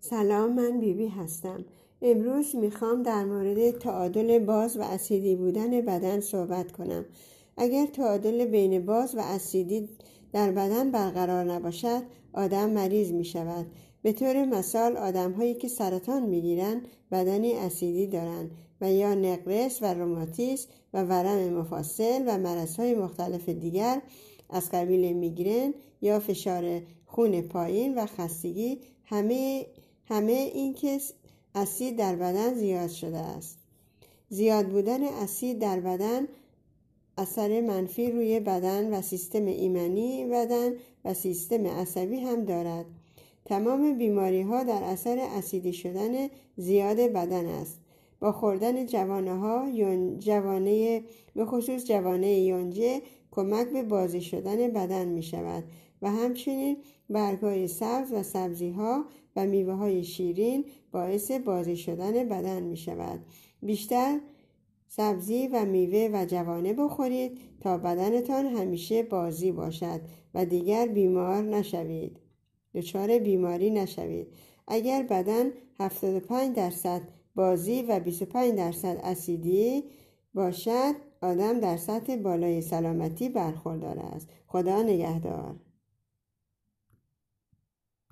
سلام من بیبی بی هستم. امروز می‌خوام در مورد تعادل باز و اسیدی بودن بدن صحبت کنم. اگر تعادل بین باز و اسیدی در بدن برقرار نباشد آدم مریض می شود به طور مثال آدم هایی که سرطان می گیرن بدنی اسیدی دارند و یا نقرس و روماتیس و ورم مفاصل و مرض های مختلف دیگر از قبیل میگرن یا فشار خون پایین و خستگی همه همه این که اسید در بدن زیاد شده است. زیاد بودن اسید در بدن اثر منفی روی بدن و سیستم ایمنی بدن و سیستم عصبی هم دارد. تمام بیماری ها در اثر اسیدی شدن زیاد بدن است. با خوردن جوانه ها جوانه به خصوص جوانه یونجه کمک به بازی شدن بدن می شود و همچنین برگهای سبز و سبزی ها و میوه های شیرین باعث بازی شدن بدن می شود بیشتر سبزی و میوه و جوانه بخورید تا بدنتان همیشه بازی باشد و دیگر بیمار نشوید. دچار بیماری نشوید. اگر بدن 75 درصد بازی و 25 درصد اسیدی باشد آدم در سطح بالای سلامتی برخوردار است. خدا نگهدار.